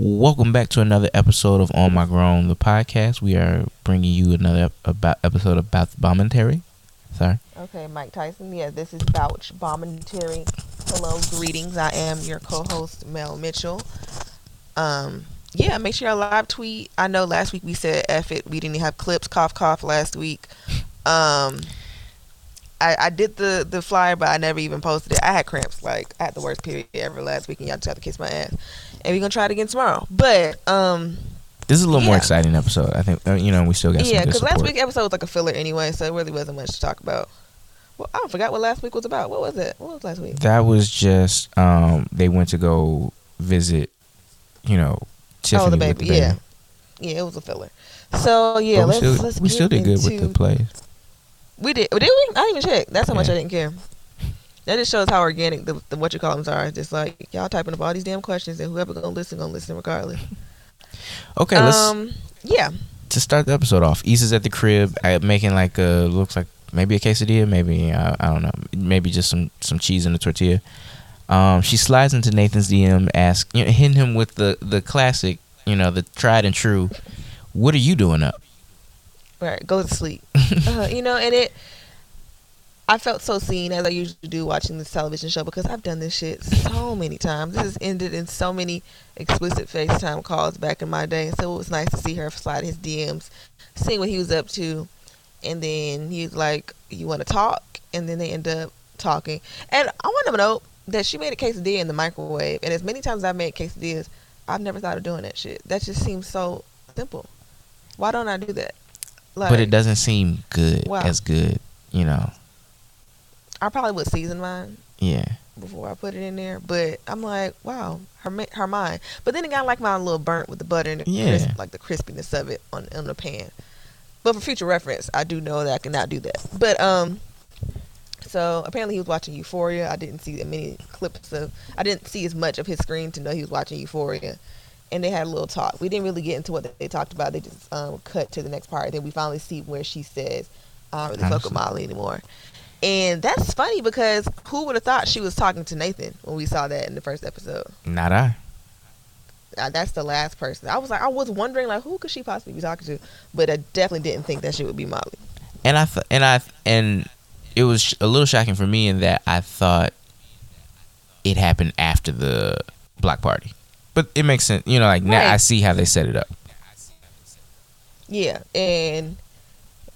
Welcome back to another episode of On My Grown, the podcast. We are bringing you another about episode about the. Sorry. Okay, Mike Tyson. Yeah, this is Bouch Bombmentary. Hello, greetings. I am your co-host Mel Mitchell. Um, yeah, make sure y'all live tweet. I know last week we said F it. We didn't have clips. Cough cough last week. Um, I, I did the the flyer, but I never even posted it. I had cramps. Like I had the worst period ever last week, and y'all just have to kiss my ass. And we're gonna try it again tomorrow. But um, This is a little more exciting episode. I think uh, you know we still got yeah, because last week's episode was like a filler anyway, so it really wasn't much to talk about. Well, I forgot what last week was about. What was it? What was last week? That was just um they went to go visit, you know, Tiffany oh, the with baby. Yeah, yeah, it was a filler. So yeah, But we let's still, let's we still did good with the plays. We did. Did we? I didn't even check. That's how much I didn't care. That just shows how organic the, the what you call them are. Just like y'all typing up all these damn questions, and whoever gonna listen gonna listen regardless. Okay, let's um, yeah, to start the episode off. Issa's at the crib, uh, making like a looks like maybe a quesadilla, maybe uh, I don't know, maybe just some some cheese in the tortilla. Um, she slides into Nathan's DM, ask, you know, hitting him with the the classic, you know, the tried and true. What are you doing up? right. Go to sleep. uh, you know, and it. I felt so seen as I usually do watching this television show because I've done this shit so many times. This has ended in so many explicit FaceTime calls back in my day. So it was nice to see her slide his DMs, seeing what he was up to, and then he's like, "You want to talk?" And then they end up talking. And I want to note that she made a quesadilla in the microwave. And as many times as I've made quesadillas, I've never thought of doing that shit. That just seems so simple. Why don't I do that? Like, but it doesn't seem good Wow. as good, you know. I probably would season mine Yeah. before I put it in there. But I'm like, wow, her her mind. But then it got like mine a little burnt with the butter and the Yeah. crisp, like the crispiness of it on on the pan. But for future reference, I do know that I cannot do that. But um, so apparently he was watching Euphoria. I didn't see many clips of. I didn't see as much of his screen to know he was watching Euphoria. And they had a little talk. We didn't really get into what they talked about. They just um, cut to the next part. Then we finally see where she says, "I don't really fuck with Molly anymore." And that's funny because who would have thought she was talking to Nathan when we saw that in the first episode? Not I. Uh, that's the last person. I was like, I was wondering like who could she possibly be talking to, but I definitely didn't think that she would be Molly. and I th- and I and it was sh- a little shocking for me in that I thought it happened after the block party, but it makes sense. You know, like now I see how they set it up. Yeah, and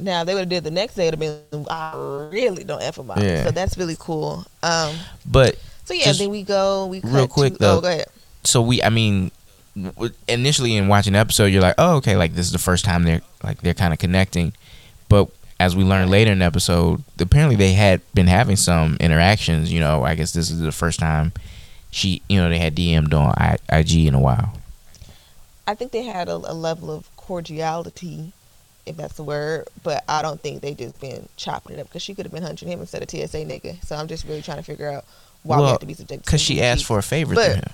now they would have did the next day. It would have been I really don't f Molly. Yeah. So that's really cool. Um, But so yeah, then we go. We real quick, to, though. Oh, go ahead. so we, I mean, initially in watching the episode, you're like, oh, okay, like this is the first time they're like they're kind of connecting, but as we learned later in the episode, apparently they had been having some interactions. You know, I guess this is the first time she, you know, they had DM'd on IG in a while. I think they had a, a level of cordiality, if that's the word, but I don't think they just been chopping it up because she could have been hunching him instead of TSA nigga. So I'm just really trying to figure out why we have to be subjected. Because she asked for a favor But- to him.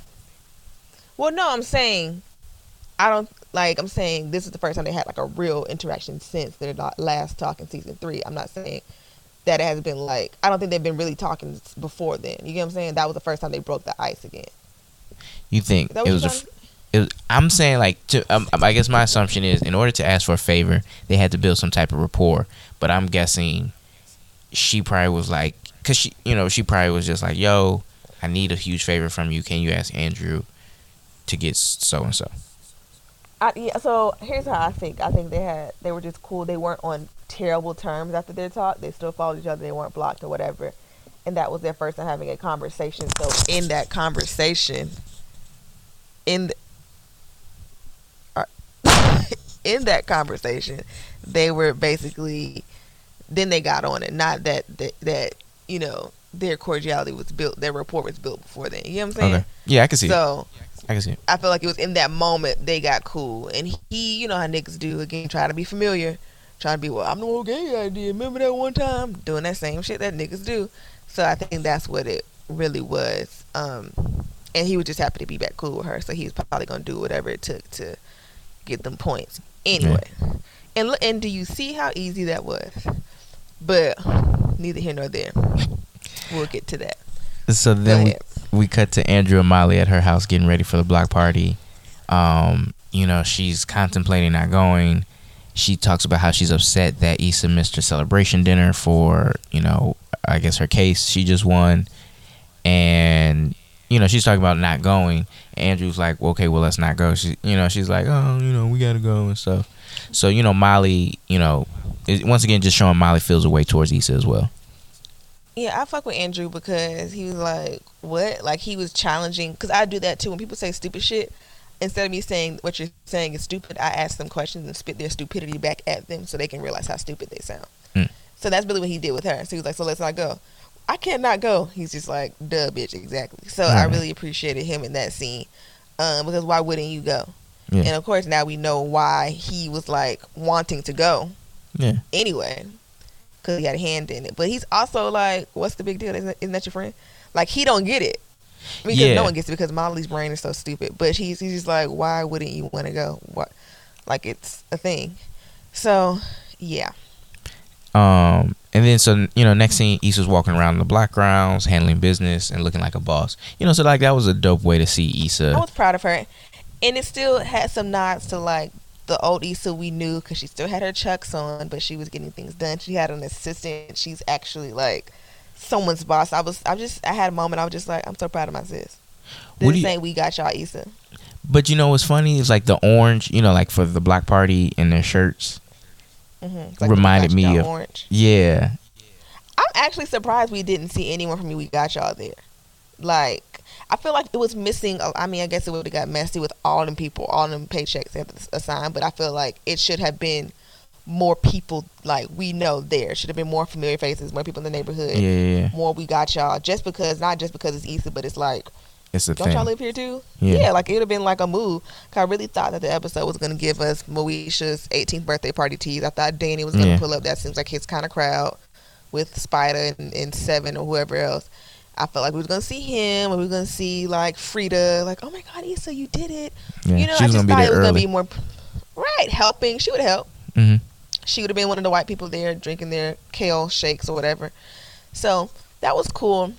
Well, no, I'm saying, I don't like. I'm saying this is the first time they had like a real interaction since their la- last talk in season three. I'm not saying that it has been like. I don't think they've been really talking before then. You get what I'm saying? That was the first time they broke the ice again. You think it was a was, I'm saying like to um, I guess my assumption is in order to ask for a favor they had to build some type of rapport but I'm guessing she probably was like cuz she you know she probably was just like yo I need a huge favor from you can you ask Andrew to get so and so I, yeah, so here's how I think. I think they had they were just cool. They weren't on terrible terms after their talk. They still followed each other. They weren't blocked or whatever. And that was their first time having a conversation. So in that conversation, in in that conversation, they were basically then they got on it. Not that that, that you know their cordiality was built, their rapport was built before then. You know what I'm saying? okay yeah I can see it So. I can see it I feel like it was in that moment they got cool, and he, you know how niggas do again, try to be familiar, trying to be well. I'm the one gay idea. Remember that one time doing that same shit that niggas do. So I think that's what it really was. Um, and he was just happy to be back cool with her, so he was probably gonna do whatever it took to get them points. Anyway, and and do you see how easy that was? But neither here nor there. We'll get to that. so then we, we cut to Andrew and Molly at her house getting ready for the block party Um, you know, she's contemplating not going. She talks about how she's upset that Issa missed her celebration dinner for, you know, I guess her case she just won. And, you know, she's talking about not going. Andrew's like, well, okay, well, let's not go. She, you know, she's like, oh, you know, we got to go and stuff. So, you know, Molly, you know, is- once again, just showing Molly feels a way towards Issa as well. Yeah, I fuck with Andrew because he was like, "What?" Like he was challenging. Because I do that too. When people say stupid shit, instead of me saying what you're saying is stupid, I ask them questions and spit their stupidity back at them so they can realize how stupid they sound. Mm. So that's really what he did with her. So he was like, "So let's not go." I cannot go. He's just like, "Duh, bitch, exactly." So I really appreciated him in that scene. Um, because why wouldn't you go? Yeah. And of course, now we know why he was like wanting to go Yeah. anyway because he had a hand in it. But he's also like, what's the big deal? Isn't, isn't that your friend? Like he don't get it. I mean, 'cause Yeah. no one gets it because Molly's brain is so stupid. But he's he's just like, why wouldn't you want to go? What? Like it's a thing. So yeah, Um, and then so you know, next scene, was walking around the black grounds, handling business and looking like a boss. You know, so like that was a dope way to see Issa. I was proud of her, and it still had some nods to like the old Issa we knew because she still had her chucks on, but she was getting things done. She had an assistant. She's actually like someone's boss. I was, I just, I had a moment. I was just like, I'm so proud of my sis. What do This you- ain't we got y'all Issa. But you know what's funny is like the orange, you know, like for the black party in their shirts. Mm-hmm. Reminded me of- orange. Yeah, I'm actually surprised we didn't see anyone from you. We Got Y'all there. Like, I feel like it was missing. I mean, I guess it would have got messy with all them people, all them paychecks they have to assign. But I feel like it should have been more people like we know there. Should have been more familiar faces, more people in the neighborhood. yeah, yeah. yeah. More We Got Y'all. Just because, not just because it's easy, but it's like, It's a don't thing. y'all live here too? Yeah. like it would have been like a move. I really thought that the episode was gonna give us Moesha's 18th birthday party tease. I thought Danny was gonna Yeah. pull up. That seems like his kind of crowd with Spider and, and Seven or whoever else. I felt like we was gonna see him, and we was gonna see like Frida, like, oh my God, Issa, you did it. Yeah, You know, I just thought it was gonna be more, right, helping. She would help. hmm She would have been one of the white people there drinking their kale shakes or whatever. So that was cool.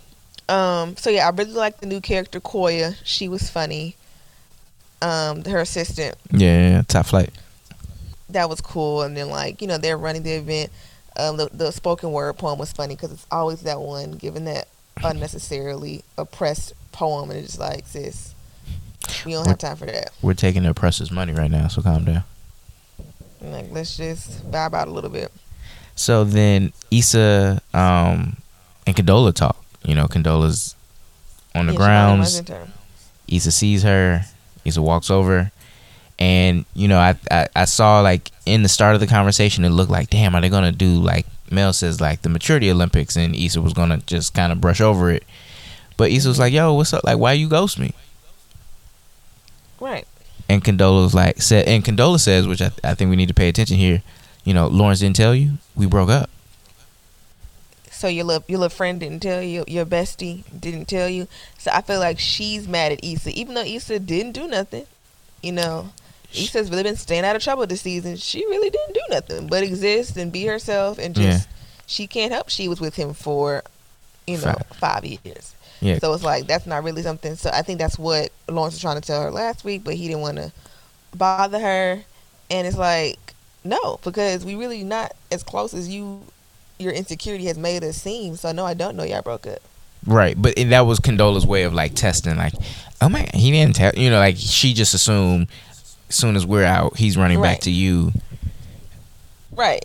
Um, so yeah, I really liked the new character Koya. She was funny. Um, her assistant Yeah, top flight. that was cool. And then like you know they're running the event. Um, the the spoken word poem was funny because it's always that one given that unnecessarily oppressed poem, and it's just like sis, we don't have time for that. We're taking the oppressor's money right now, so calm down. Like let's just vibe out a little bit. So then Issa um, and Condola talk. You know, Condola's on the Yeah, grounds. Issa sees her. Issa walks over, and you know, I, I I saw like in the start of the conversation, it looked like, damn, are they gonna do like Mel says like the maturity Olympics, and Issa was gonna just kind of brush over it, but Issa was mm-hmm. like, yo, what's up? Like, why you ghost me? Right. And Condola was like, said, and Condola says, which I, I think we need to pay attention here. You know, Lawrence didn't tell you we broke up. So your little your little friend didn't tell you, your bestie didn't tell you. So I feel like she's mad at Issa, even though Issa didn't do nothing. You know, Issa's really been staying out of trouble this season. She really didn't do nothing but exist and be herself, and just she can't help. She was with him for, you know, Five. five years. Yeah, So it's like that's not really something. So I think that's what Lawrence was trying to tell her last week, but he didn't want to bother her. And it's like no, because we really not as close as you. Your insecurity has made us seem. So no, I don't know y'all broke up. right. But and that was Condola's way of like testing, like, oh my, he didn't tell. You know, like she just assumed as soon as we're out, he's running back to you. Right.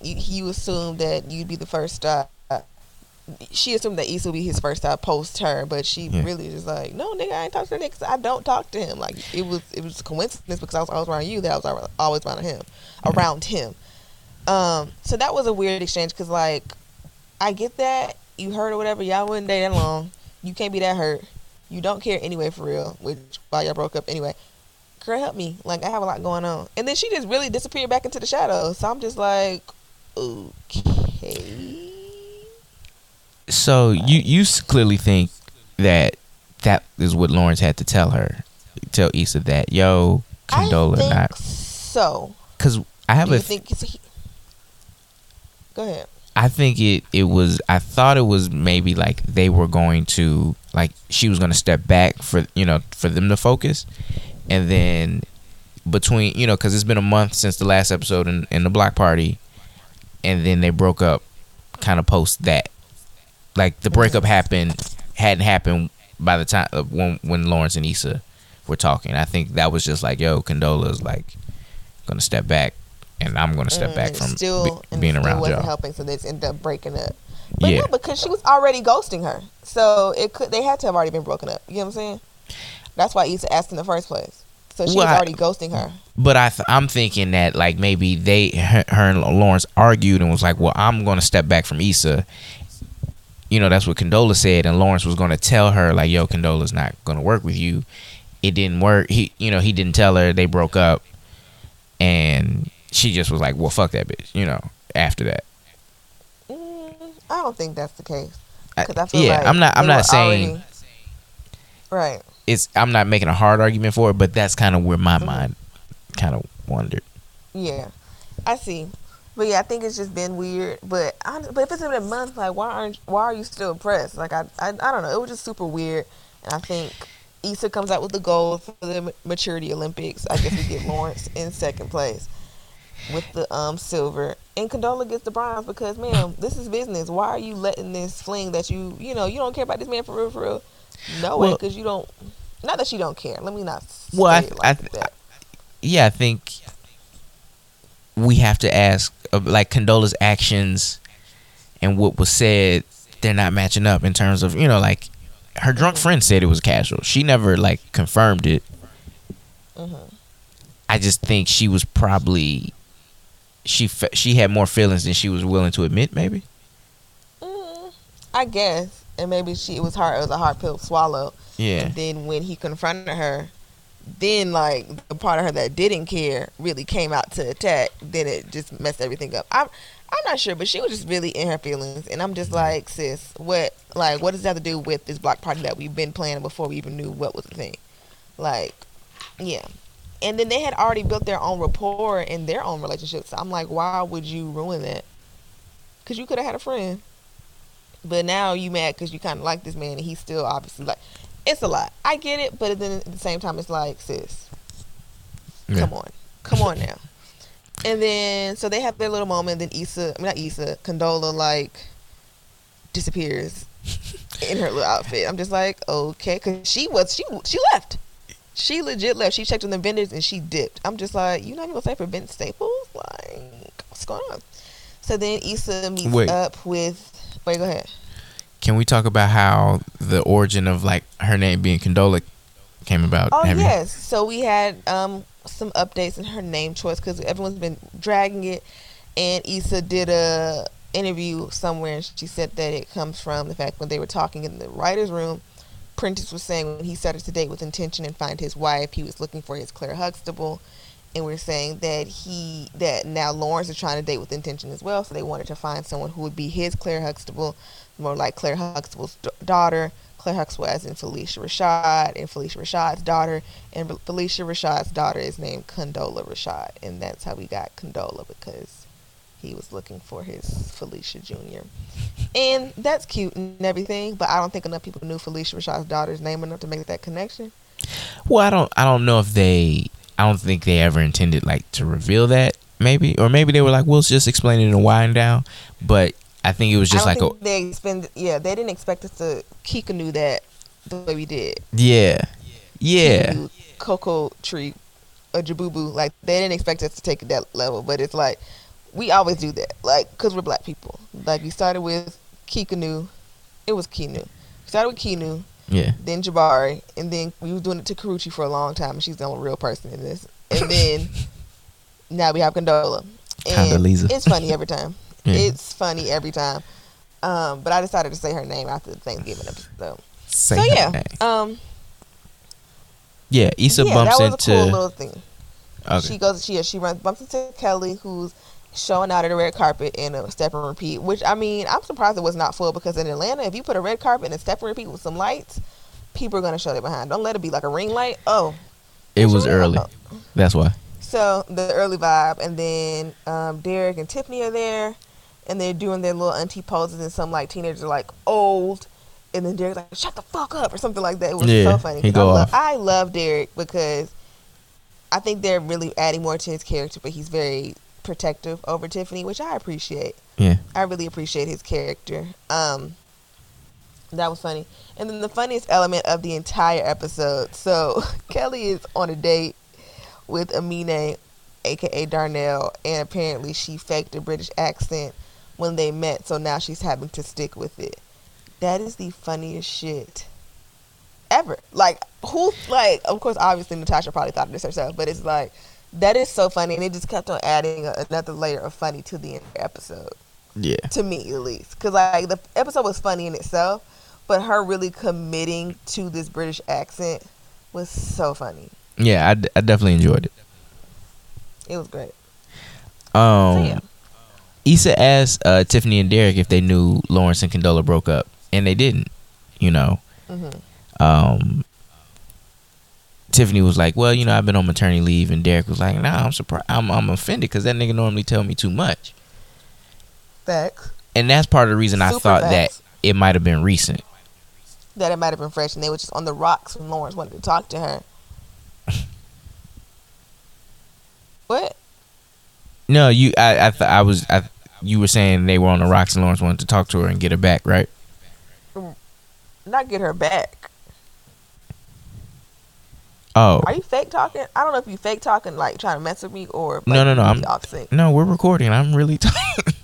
You, you assumed that you'd be the first stop. She assumed that Issa would be his first stop post her, but she Yeah. really was like, no, nigga, I ain't talked to that nigga. I don't talk to him. Like it was, it was a coincidence because I was always around you that I was always around him, around him. Um, so that was a weird exchange because like, I get that you hurt or whatever. Y'all wouldn't date that long. You can't be that hurt. You don't care anyway for real. Which why y'all broke up anyway. Girl, help me. Like I have a lot going on. And then she just really disappeared back into the shadows. So I'm just like, okay. So you you clearly think that that is what Lawrence had to tell her, tell Issa that yo Condola I think not so. because I have Do a you think he- Go ahead. I think it it was I thought it was maybe like they were going to like she was going to step back for you know for them to focus and then between you know because it's been a month since the last episode in, in the block party, and then they broke up, kind of post that, like the breakup happened hadn't happened by the time uh, when when Lawrence and Issa were talking. I think that was just like yo, Condola's like gonna step back, and I'm gonna step back Mm, from still be- being still around wasn't y'all. helping, so they just ended up breaking up. But Yeah. no, because she was already ghosting her, so it could they had to have already been broken up. You know what I'm saying? That's why Issa asked in the first place. So she Well, was I- already ghosting her. But I th- I'm thinking that like maybe they her, her and Lawrence argued and was like, well, I'm gonna step back from Issa. You know, that's what Condola said, and Lawrence was gonna tell her like, yo, Condola's not gonna work with you. It didn't work. He, you know, he didn't tell her. They broke up, and she just was like, well, fuck that bitch. You know, after that. Mm, I don't think that's the case. I- feel yeah, like I'm not. I'm not saying already- right. it's. I'm not making a hard argument for it, but that's kind of where my Mhm. mind kind of wandered. Yeah, I see. But yeah, I think it's just been weird. But I, but if it's been a month, like why aren't why are you still impressed? Like I, I I don't know. It was just super weird. And I think Issa comes out with the gold for the maturity Olympics. I guess we get Lawrence in second place with the um silver, and Condola gets the bronze because man, this is business. Why are you letting this fling that you you know you don't care about this man for real for real? No way, because you don't. Not that you don't care. Let me not. Well, I like I th- that. yeah, I think we have to ask, uh, like Condola's actions and what was said, they're not matching up in terms of you know, like her drunk friend said it was casual. She never like confirmed it. Mhm. I just think she was probably she fe- she had more feelings than she was willing to admit. Maybe. Mm, I guess, and maybe she it was hard. It was a hard pill to swallow. Yeah. And then when he confronted her, then like the part of her that didn't care really came out to attack. Then it just messed everything up. I'm I'm not sure, but she was just really in her feelings, and I'm just like, sis, what like what does that have to do with this block party that we've been planning before we even knew what was the thing? Like, yeah. And then they had already built their own rapport in their own relationships. So I'm like, why would you ruin that? Because you could have had a friend. But now you mad because you kind of like this man and he's still obviously like, it's a lot. I get it, but then at the same time, it's like, sis, Yeah. come on, come on now. And then so they have their little moment. Then Issa, I mean not Issa, Condola like disappears in her little outfit. I'm just like, okay, because she was she she left. She legit left. She checked on the vendors and she dipped. I'm just like, you not even gonna say for Vince Staples? Like, what's going on? So then Issa meets Wait. up with. Wait, go ahead. Can we talk about how the origin of like her name being Condola came about? Oh Have you- yes. So we had um some updates in her name choice because everyone's been dragging it, and Issa did a interview somewhere, and she said that it comes from the fact when they were talking in the writers' room. Prentice was saying when he started to date with intention and find his wife, he was looking for his Claire Huxtable, and we're saying that he that now Lawrence is trying to date with intention as well. So they wanted to find someone who would be his Claire Huxtable, more like Claire Huxtable's daughter. Claire Huxtable as in Phylicia Rashad, and Phylicia Rashad's daughter, and Phylicia Rashad's daughter is named Condola Rashad, and that's how we got Condola because he was looking for his Phylicia Jr. And that's cute and everything, but I don't think enough people knew Phylicia Rashad's daughter's name enough to make that connection. Well, I don't. I don't know if they. I don't think they ever intended like to reveal that. Maybe, or maybe they were like, "We'll just explain it in a wind down." But I think it was just like, a, they spend. Yeah, they didn't expect us to Kika knew that the way we did. yeah, yeah, Kika, Cocoa Tree, a Jabubu. Like they didn't expect us to take it that level, but it's like we always do that. Like because we're black people. Like we started with Kikanu. It was Kinu. We started with Kinu, yeah. then Jabari, and then we were doing it to Karuchi for a long time, and she's the only real person in this. And then now we have Condola. And Condoleezza. it's funny every time. Yeah. It's funny every time. Um, but I decided to say her name after the Thanksgiving episode. Say so yeah, um, yeah. Issa yeah, bumps that was into. a cool little thing. okay. She goes, she she runs bumps into Kelly, who's showing out at a red carpet in a step and repeat. Which I mean, I'm surprised it was not full because in Atlanta, if you put a red carpet and a step and repeat with some lights, people are gonna show their behind. Don't let it be like a ring light. Oh, it was early. That's why. So the early vibe, and then um, Derek and Tiffany are there, and they're doing their little auntie poses, and some like teenagers are like old, and then Derek's like, "Shut the fuck up" or something like that. It was Yeah, so funny. he go I, lo- off. I love Derek because I think they're really adding more to his character, but he's very protective over Tiffany, which I appreciate. Yeah. I really appreciate his character. Um, that was funny. And then the funniest element of the entire episode. So Kelly is on a date with Amine, aka Darnell, and apparently she faked a British accent when they met, so now she's having to stick with it. That is the funniest shit ever. Like who like of course obviously Natasha probably thought of this herself, but it's like that is so funny and it just kept on adding a, another layer of funny to the entire episode Yeah. to me at least because like the episode was funny in itself but her really committing to this british accent was so funny Yeah, I, d- I definitely enjoyed it. it was great Um, so yeah Issa asked uh, Tiffany and Derek if they knew Lawrence and Condola broke up, and they didn't. You know, hmm um, Tiffany was like, "Well, you know, I've been on maternity leave," and Derek was like, "Nah, I'm surprised. I'm, I'm offended because that nigga normally tell me too much." facts And that's part of the reason I thought facts. that it might have been recent. that it might have been fresh and they were just on the rocks when lawrence wanted to talk to her what No, you, I, I, th- I was, I, you were saying they were on the rocks, and Lawrence wanted to talk to her and get her back, right? not get her back Oh, are you fake talking i don't know if you fake talking like trying to mess with me or like, No, no, no, I'm- off sync no, we're recording. I'm really talking.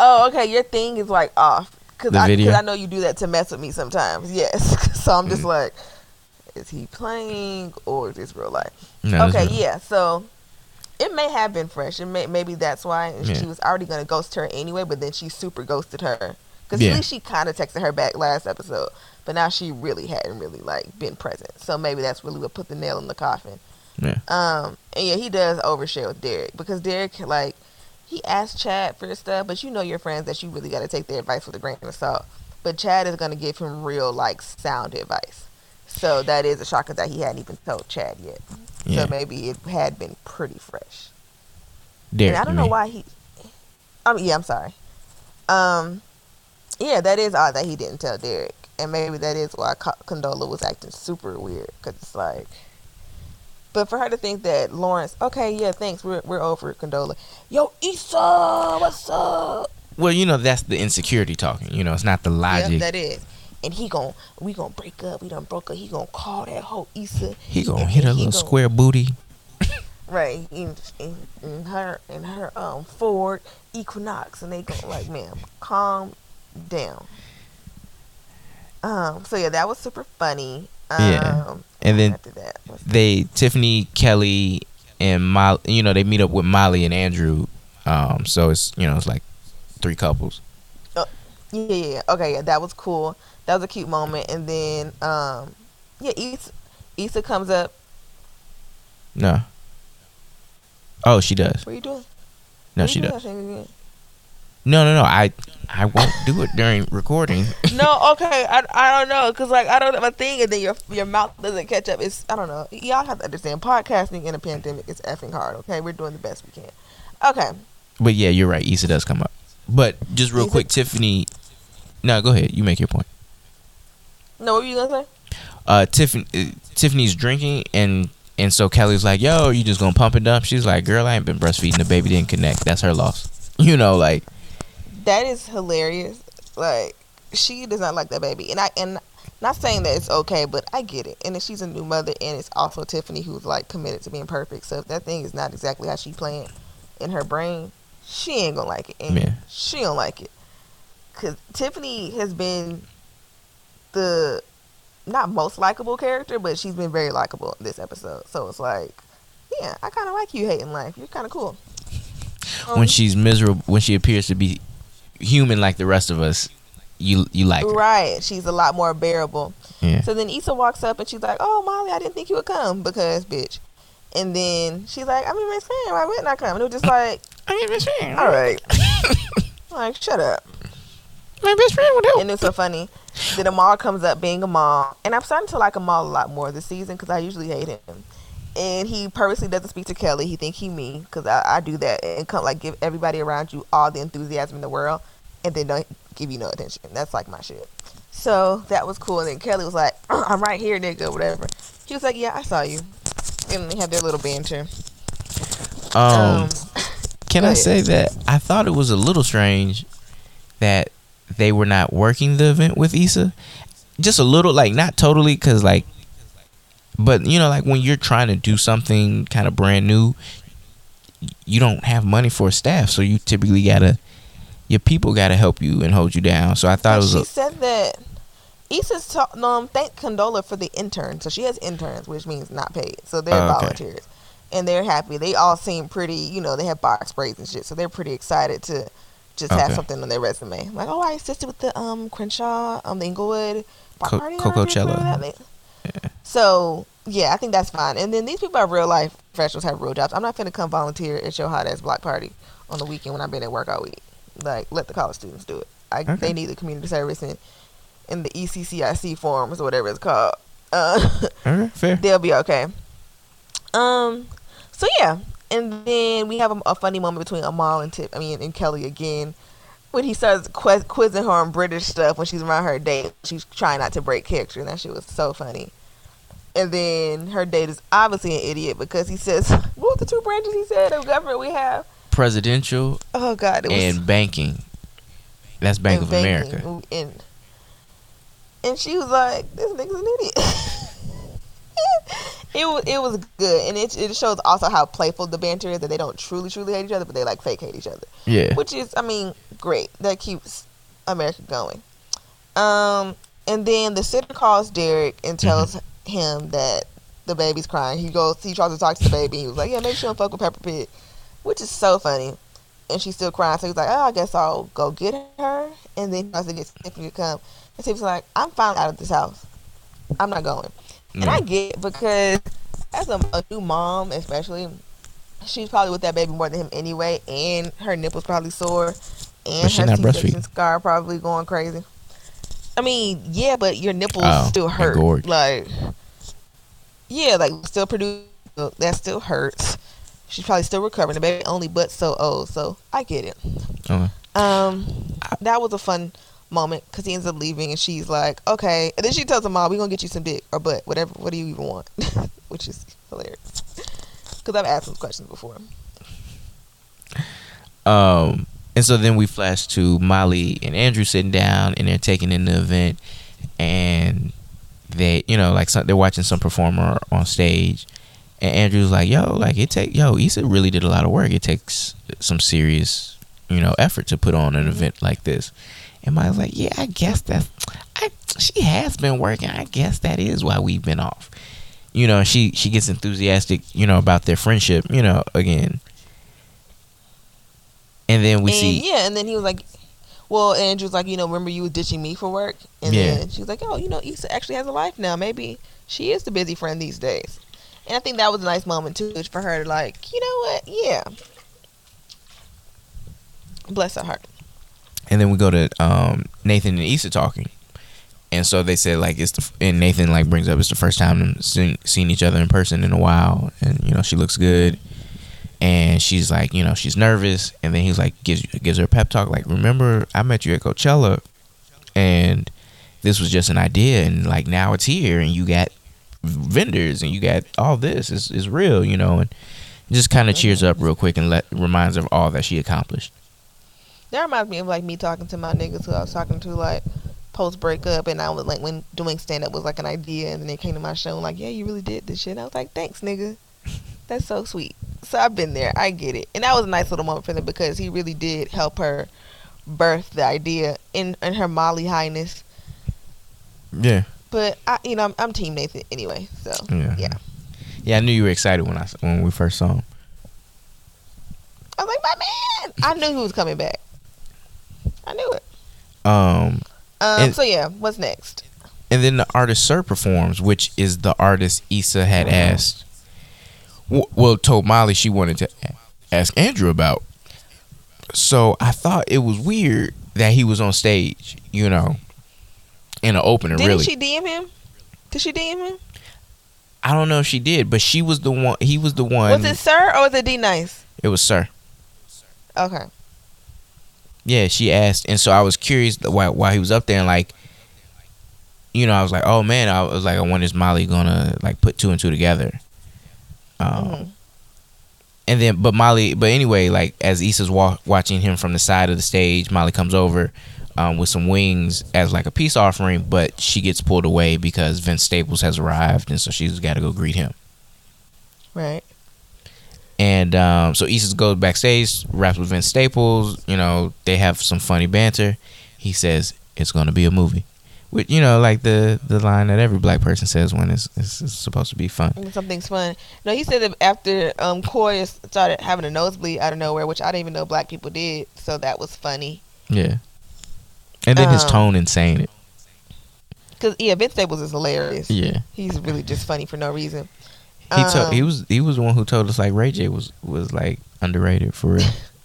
Oh, okay. Your thing is like off because The I, video? cause I know you do that to mess with me sometimes. Yes. so I'm just Mm. like, is he playing or is this real life? No, okay, that's- yeah. So it may have been fresh. It may maybe that's why Yeah. she was already gonna ghost her anyway, but then she super ghosted her because Yeah. at least she kind of texted her back last episode, but now she really hadn't really like been present. So maybe that's really what put the nail in the coffin. Yeah. Um, and yeah, he does overshare with Derek because Derek like he asked Chad for stuff, but you know your friends that you really got to take their advice with a grain of salt. But Chad is gonna give him real like sound advice. So that is a shocker that he hadn't even told Chad yet. Yeah. So maybe it had been pretty fresh. Derek, and I don't know mean. why he. I mean, yeah, I'm sorry. Um, yeah, that is odd that he didn't tell Derek, and maybe that is why Condola was acting super weird because it's like. But for her to think that Lawrence, okay, yeah, thanks, we're we're over Condola. Yo, Issa, what's up? Well, you know that's the insecurity talking. You know, it's not the logic. Yep, that is. And he gon' we gonna break up. We done broke up. He gonna call that whole Issa. he gonna hit a little gon- square booty. right in, in, in her in her um Ford Equinox, and they go like, "Man, calm down." Um. So yeah, that was super funny. Um, Yeah. And then that, they Tiffany, Kelly, and Molly. You know, they meet up with Molly and Andrew. Um, so it's you know it's like three couples. yeah, yeah, yeah. Okay, yeah, that was cool. That was a cute moment. And then, um, yeah, Issa, Issa comes up. No. Oh, she does. What are you doing? No, What she does. No, no, no. I I won't do it during recording. no, okay, I, I don't know, cause like I don't have a thing, and then your your mouth doesn't catch up. It's I don't know. Y'all have to understand, podcasting in a pandemic is effing hard. Okay, we're doing the best we can. Okay, But yeah, you're right. Issa does come up. But just real Issa- quick, Tiffany. No, go ahead. You make your point. no, what were you gonna say? Uh, Tiffany. Uh, Tiffany's drinking, and and so Kelly's like, "Yo, you just gonna pump it up?" She's like, "Girl, I ain't been breastfeeding. The baby didn't connect. That's her loss." You know, like That is hilarious. Like she does not like that baby, and I and not saying that it's okay, but I get it. And if she's a new mother, and it's also Tiffany who's like committed to being perfect. So if that thing is not exactly how she playing in her brain, she ain't gonna like it, and Yeah. she don't like it. Cause Tiffany has been the not most likable character, but she's been very likable this episode. So it's like, yeah, I kind of like you hating life. You're kind of cool. Um, when she's miserable, when she appears to be human like the rest of us, you you like her. Right. She's a lot more bearable. Yeah. So then Issa walks up and she's like, "Oh, Molly, I didn't think you would come because, bitch." And then she's like, "I'm your best friend. Why wouldn't I come?" And it was just like, I'm your best friend. "All right, like shut up." My best friend would help. And it's so funny that Ahmal comes up being a Ahmal, and I'm starting to like Ahmal a lot more this season because I usually hate him. And he purposely doesn't speak to Kelly. He think he me because I, I do that and come like give everybody around you all the enthusiasm in the world, and then don't give you no attention. That's like my shit. So that was cool. And then Kelly was like, "I'm right here, nigga," whatever. He was like, "Yeah, I saw you." and they have their little banter. Um, can I ahead. say that I thought it was a little strange that they were not working the event with Issa? Just a little, like not totally, because like, but you know, like when you're trying to do something kind of brand new, you don't have money for a staff, so you typically gotta your people gotta help you and hold you down. So I thought it was she a, said that Issa's ta- um thank Condola for the intern. So she has interns, which means not paid. So they're Oh, okay. volunteers. And they're happy. They all seem pretty, you know, they have box braids and shit. So they're pretty excited to just have something on their resume. Like, oh, I assisted with the um Crenshaw, um the Inglewood Co- party. last year, Coachella. remember that? They- So yeah, I think that's fine. And then these people are real life professionals, have real jobs. I'm not finna come volunteer at your hot ass block party on the weekend when I've been at work all week. Like, let the college students do it. I, Okay. They need the community service and in the ECCIC forms or whatever it's called. Uh, okay, fair. they'll be okay. Um, so yeah, and then we have a, a funny moment between Ahmal and Tip. I mean, and Kelly again when he starts quiz- quizzing her on British stuff when she's around her date. She's trying not to break character, and that shit was so funny. And then her date is obviously an idiot because he says, "What the two branches he said of government we have?" Presidential Oh God, it was and banking. That's Bank of banking, America. And, and she was like, "This nigga's an idiot." it was it was good, and it it shows also how playful the banter is that they don't truly truly hate each other, but they like fake hate each other, Yeah. which is I mean great. That keeps America going. Um, and then the sitter calls Derek and tells Mm-hmm. Him that the baby's crying. He goes, he tries to talk to the baby. He was like, "Yeah, make sure you don't fuck with Peppa Pig," which is so funny. And she's still crying, so he's like, "Oh, I guess I'll go get her." And then he tries to get Tiffany to come, and Tiffany's like, "I'm finally out of this house. I'm not going." And I Mm. get because as a, a new mom, especially, she's probably with that baby more than him anyway, and her nipples probably sore, and But her C-section scar probably going crazy. I mean, yeah, but your nipples Oh, still hurt. Like, yeah, like still produce that still hurts. She's probably still recovering. The baby only but so old, so I get it. Okay. Um, that was a fun moment because he ends up leaving and she's like, okay. And then she tells him, "Mom, we gonna get you some dick or butt, whatever. What do you even want?" Which is hilarious because I've asked those questions before. Um, and so then we flash to Molly and Andrew sitting down and they're taking in the event, and they, you know, like some, they're watching some performer on stage, and Andrew's like, "Yo, like it take, yo, Issa really did a lot of work. It takes some serious, you know, effort to put on an mm-hmm. event like this." And Molly's like, "Yeah, I guess that's, I, she has been working. I guess that is why we've been off." You know, she she gets enthusiastic, you know, about their friendship, you know, again. And then we and see yeah, and then he was like, "Well," Andrew's like, "You know, remember you was ditching me for work?" And Yeah. then she was like, "Oh, you know, Issa actually has a life now. Maybe she is the busy friend these days." And I think that was a nice moment too for her to like, you know what? Yeah. Bless her heart. and then we go to um, Nathan and Issa talking, and so they said like it's the and Nathan like brings up it's the first time seen each other in person in a while, and you know she looks good, and she's like you know she's nervous, and then he's like gives gives her a pep talk like remember I met you at Coachella, and this was just an idea, and like now it's here, and you got vendors, and you got all this is is real, you know, and just kind of cheers up real quick and let reminds her of all that she accomplished. That reminds me of like me talking to my niggas who I was talking to like post breakup, and I was like when doing stand up was like an idea, and then they came to my show and like, yeah, you really did this shit. And I was like, thanks, nigga. That's so sweet. So I've been there. I get it, and that was a nice little moment for them because he really did help her birth the idea in in her Molly highness. Yeah. But I, you know, I'm, I'm Team Nathan anyway. So Yeah. yeah, Yeah, I knew you were excited when I when we first saw him. I was like, my man. I knew he was coming back. I knew it. Um, Um. And- so yeah, what's next? and then the artist Sir performs, which is the artist Issa had asked. Well, told Molly she wanted to ask Andrew about. So I thought it was weird that he was on stage, you know, in an opener. Didn't really, she DM him? Did she DM him? I don't know if she did, but she was the one. He was the one. Was it Sir or was it D Nice? it was Sir. Okay. Yeah, she asked, and so I was curious why why he was up there, and like, you know, I was like, oh man, I was like, I wonder is Molly gonna like put two and two together, Um, and then but Molly but anyway like as Issa's wa- watching him from the side of the stage Molly comes over um, with some wings as like a peace offering but she gets pulled away because Vince Staples has arrived and so she's got to go greet him. Right. and um, so Issa goes backstage raps with Vince Staples you know they have some funny banter. He says it's gonna be a movie with you know like the the line that every black person says when it's, it's, it's supposed to be fun When Something's fun. No, he said that after um Koya started having a nosebleed out of nowhere, which I didn't even know black people did, so that was funny. yeah and then his Um, tone in saying it Cause yeah, Vince Staples is hilarious. yeah He's really just funny for no reason. He told Um, he was he was the one who told us like Ray J was was like underrated for real.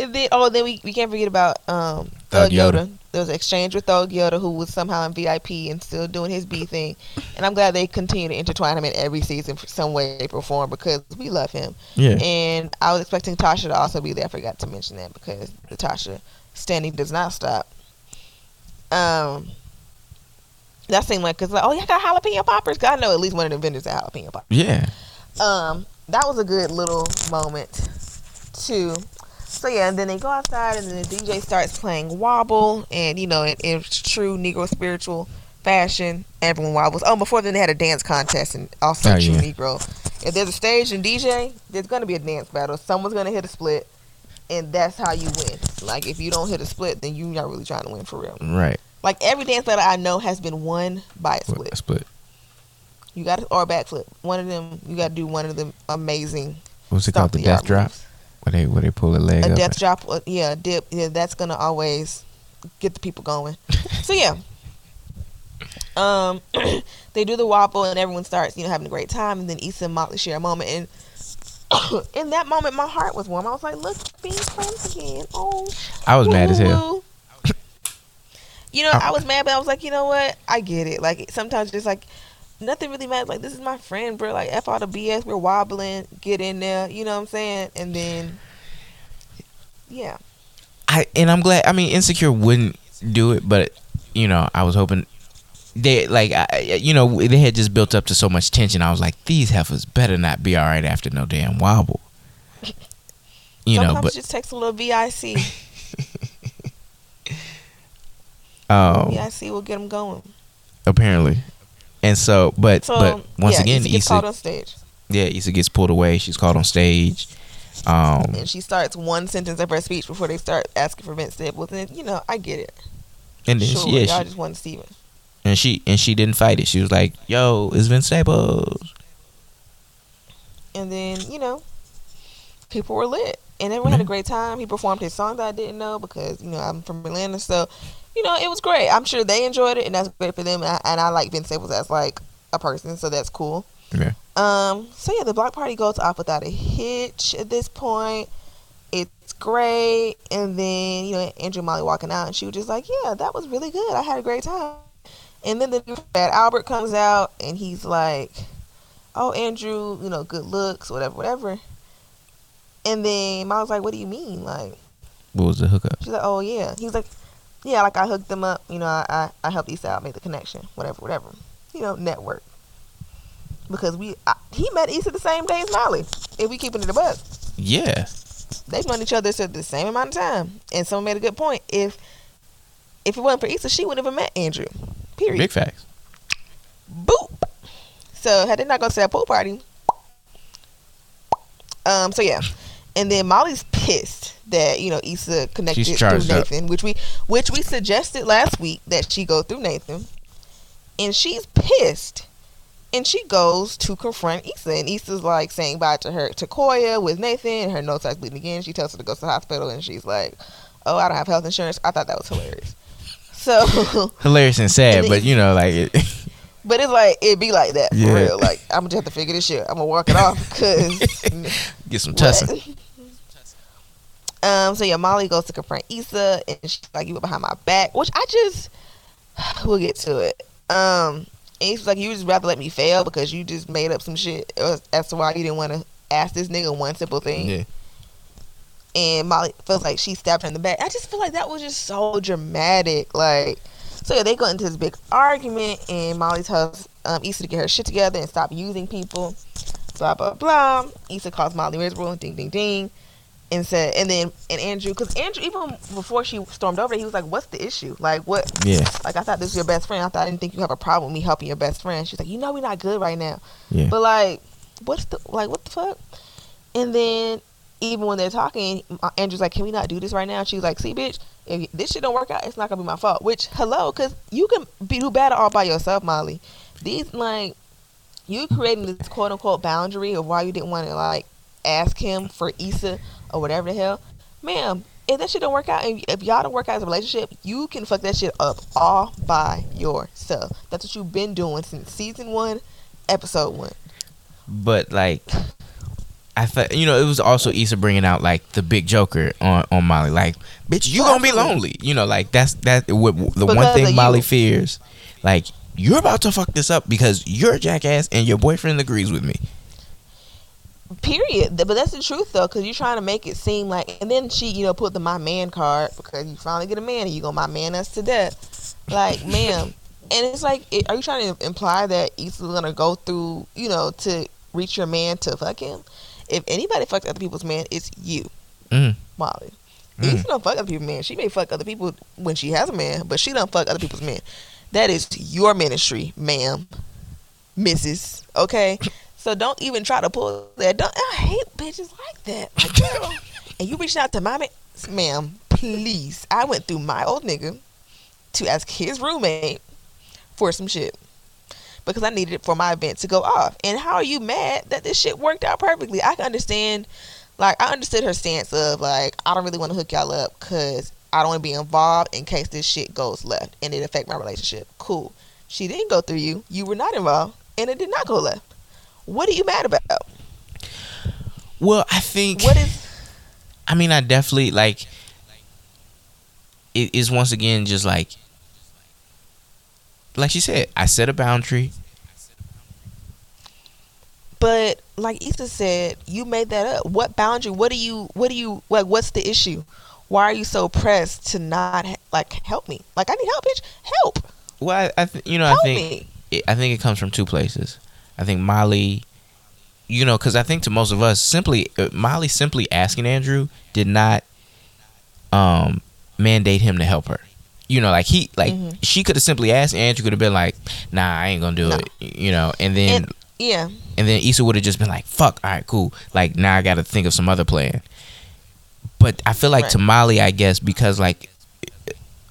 And then, oh, then we, we can't forget about um, Thug Thug Yoda. Yoda. There was an exchange with Thug Yoda, who was somehow in VIP and still doing his B thing. And I'm glad they continue to intertwine him in every season for some way, shape, or form because we love him. Yeah, And I was expecting Tasha to also be there. I forgot to mention that because the Tasha standing does not stop. Um, that seemed like because like oh yeah, I got jalapeno poppers. 'Cause I know at least one of the vendors had jalapeno poppers. yeah, Um, that was a good little moment too. So yeah, and then they go outside, and then the DJ starts playing wobble, and you know, in, in true Negro spiritual fashion, everyone wobbles. Oh, before then they had a dance contest, and also Oh, true yeah. Negro. If there's a stage and DJ, there's gonna be a dance battle. Someone's gonna hit a split, and that's how you win. Like if you don't hit a split, then you're not really trying to win for real. right. Like every dance battle I know has been won by a split. Split. You got to or a backflip. One of them, you got to do one of them amazing. What's it called? The death drop. moves. Where they where they pull a leg A death and- drop, uh, yeah, dip, yeah. That's gonna always get the people going. so yeah, um, they do the wobble and everyone starts, you know, having a great time. And then Issa and Molly share a moment, and in that moment, my heart was warm. I was like, "Look, being friends again." Oh, I was mad as hell. You know, I was mad, but I was like, you know what? I get it. Like sometimes it's like nothing really matters. Like this is my friend, bro. Like f all the BS. We're wobbling. Get in there. You know what I'm saying? And then, yeah. I and I'm glad. I mean, Insecure wouldn't do it, but you know, I was hoping they like I, you know they had just built up to so much tension. I was like, these heifers better not be all right after no damn wobble. You Sometimes know, but it just takes a little VIC. um, VIC will get them going. apparently, and so, but So but once yeah, again, Issa gets Issa, called on stage, yeah, Issa gets pulled away. She's called on stage. Um, and she starts one sentence of her speech before they start asking for Vince Staples. And you know, I get it. and then Sure, she, yeah, y'all she, just want Steven. and she and she didn't fight it. She was like, "Yo, it's Vince Staples." And then, you know, people were lit. And everyone had a great time. He performed his songs I didn't know because, you know, I'm from Atlanta. So, you know, it was great. I'm sure they enjoyed it and that's great for them. And I, and I like Vince Staples as like a person, so that's cool. Yeah. Um, so yeah, the block party goes off without a hitch at this point. It's great. And then, you know, Andrew and Molly walking out and she was just like, Yeah, that was really good. I had a great time. And then the bad Albert comes out and he's like, Oh, Andrew, you know, good looks, whatever, whatever. And then Molly's like, What do you mean? Like What was the hookup? She's like, Oh yeah. He's like, Yeah, like I hooked them up, you know, I I, I helped East out make the connection, whatever, whatever. You know, network. Because we I, he met Issa the same day as Molly. If we keeping it a buck. Yeah. They've known each other at the same amount of time. And someone made a good point. If if it wasn't for Issa, she wouldn't have met Andrew. Period. Big facts. Boop. So had they not gone to that pool party. Um. So yeah, and then Molly's pissed that you know Issa connected through charged up. Nathan, which we which we suggested last week that she go through Nathan, and she's pissed. And she goes to confront Issa, and Issa's like saying bye to her to Koya with Nathan, and her nose starts bleeding again. She tells her to go to the hospital, and she's like, "Oh, I don't have health insurance." I thought that was hilarious. So Hilarious and sad, And then- but you know, like it, But it's like it'd be like that for Yeah. real. Like I'm gonna just have to figure this shit. I'm gonna walk it off because. get some tussing. Um. So yeah, Molly goes to confront Issa, and she's like, "You were behind my back," which I just we'll get to it. Um. And Issa's like, "You just rather let me fail because you just made up some shit as- as to why you didn't want to ask this nigga one simple thing." Yeah. and Molly feels like she stabbed her in the back. I just feel like that was just so dramatic. Like, so yeah, they go into this big argument, and Molly tells um, Issa to get her shit together and stop using people. blah blah blah. Issa calls Molly miserable, ding ding ding, and said, and then and Andrew, because Andrew even before she stormed over, he was like, "What's the issue? Like what? Yeah. Like I thought this was your best friend. I thought I didn't think you have a problem with me helping your best friend." She's like, "You know we're not good right now." Yeah. But like, what's the like? What the fuck? And then even when they're talking, uh, Andrew's like, "Can we not do this right now?" She's like, "See, bitch, if this shit don't work out, it's not gonna be my fault." Which, hello, because you can be do better all by yourself, Molly. These like, you creating this quote unquote boundary of why you didn't want to like ask him for Issa or whatever the hell, ma'am. If that shit don't work out, and if y'all don't work out as a relationship, you can fuck that shit up all by yourself. That's what you've been doing since season one, episode one. but like I thought, you know, it was also Issa bringing out like the big Joker on on Molly, like, bitch, you gonna be lonely, you know, like that's that. What, the one thing Molly you. fears, like, you're about to fuck this up because you're a jackass and your boyfriend agrees with me. Period. But that's the truth though, because you're trying to make it seem like, and then she, you know, put the my man card because you finally get a man and you gonna my man us to death. Like, ma'am, and it's like, are you trying to imply that Issa's gonna go through, you know, to reach your man to fuck him? If anybody fucks other people's man, it's you, Mm. Molly. Mm. Issa don't fuck other people's man. She may fuck other people when she has a man, but she don't fuck other people's men. That is your ministry, ma'am, Mrs. Okay, so don't even try to pull that. Don't I hate bitches like that. Like, girl, and you reaching out to my man, ma'am. Please, I went through my old nigga to ask his roommate for some shit because I needed it for my event to go off. And how are you mad that this shit worked out perfectly? I can understand. Like I understood her stance of like I don't really want to hook y'all up because I don't want to be involved in case this shit goes left and it affect my relationship. Cool. She didn't go through you. You were not involved, and it did not go left. What are you mad about? Well, I think What is? I mean, I definitely like. It is once again just like, like she said, I set a boundary. But like Issa said, you made that up. What boundary? What do you? What do you? Like, what's the issue? Why are you so pressed to not like help me? Like I need help, bitch. Help, Well, I, I th- you know, I think it, I think it comes from two places. I think Molly, you know, because I think to most of us, simply uh, Molly simply asking Andrew did not um mandate him to help her. You know, like he like Mhm. she could have simply asked. Andrew could have been like, "Nah, I ain't gonna do No. it." You know, and then And yeah, and then Issa would have just been like, "Fuck, all right, cool." Like now I got to think of some other plan. But I feel like Right. to Molly, I guess because like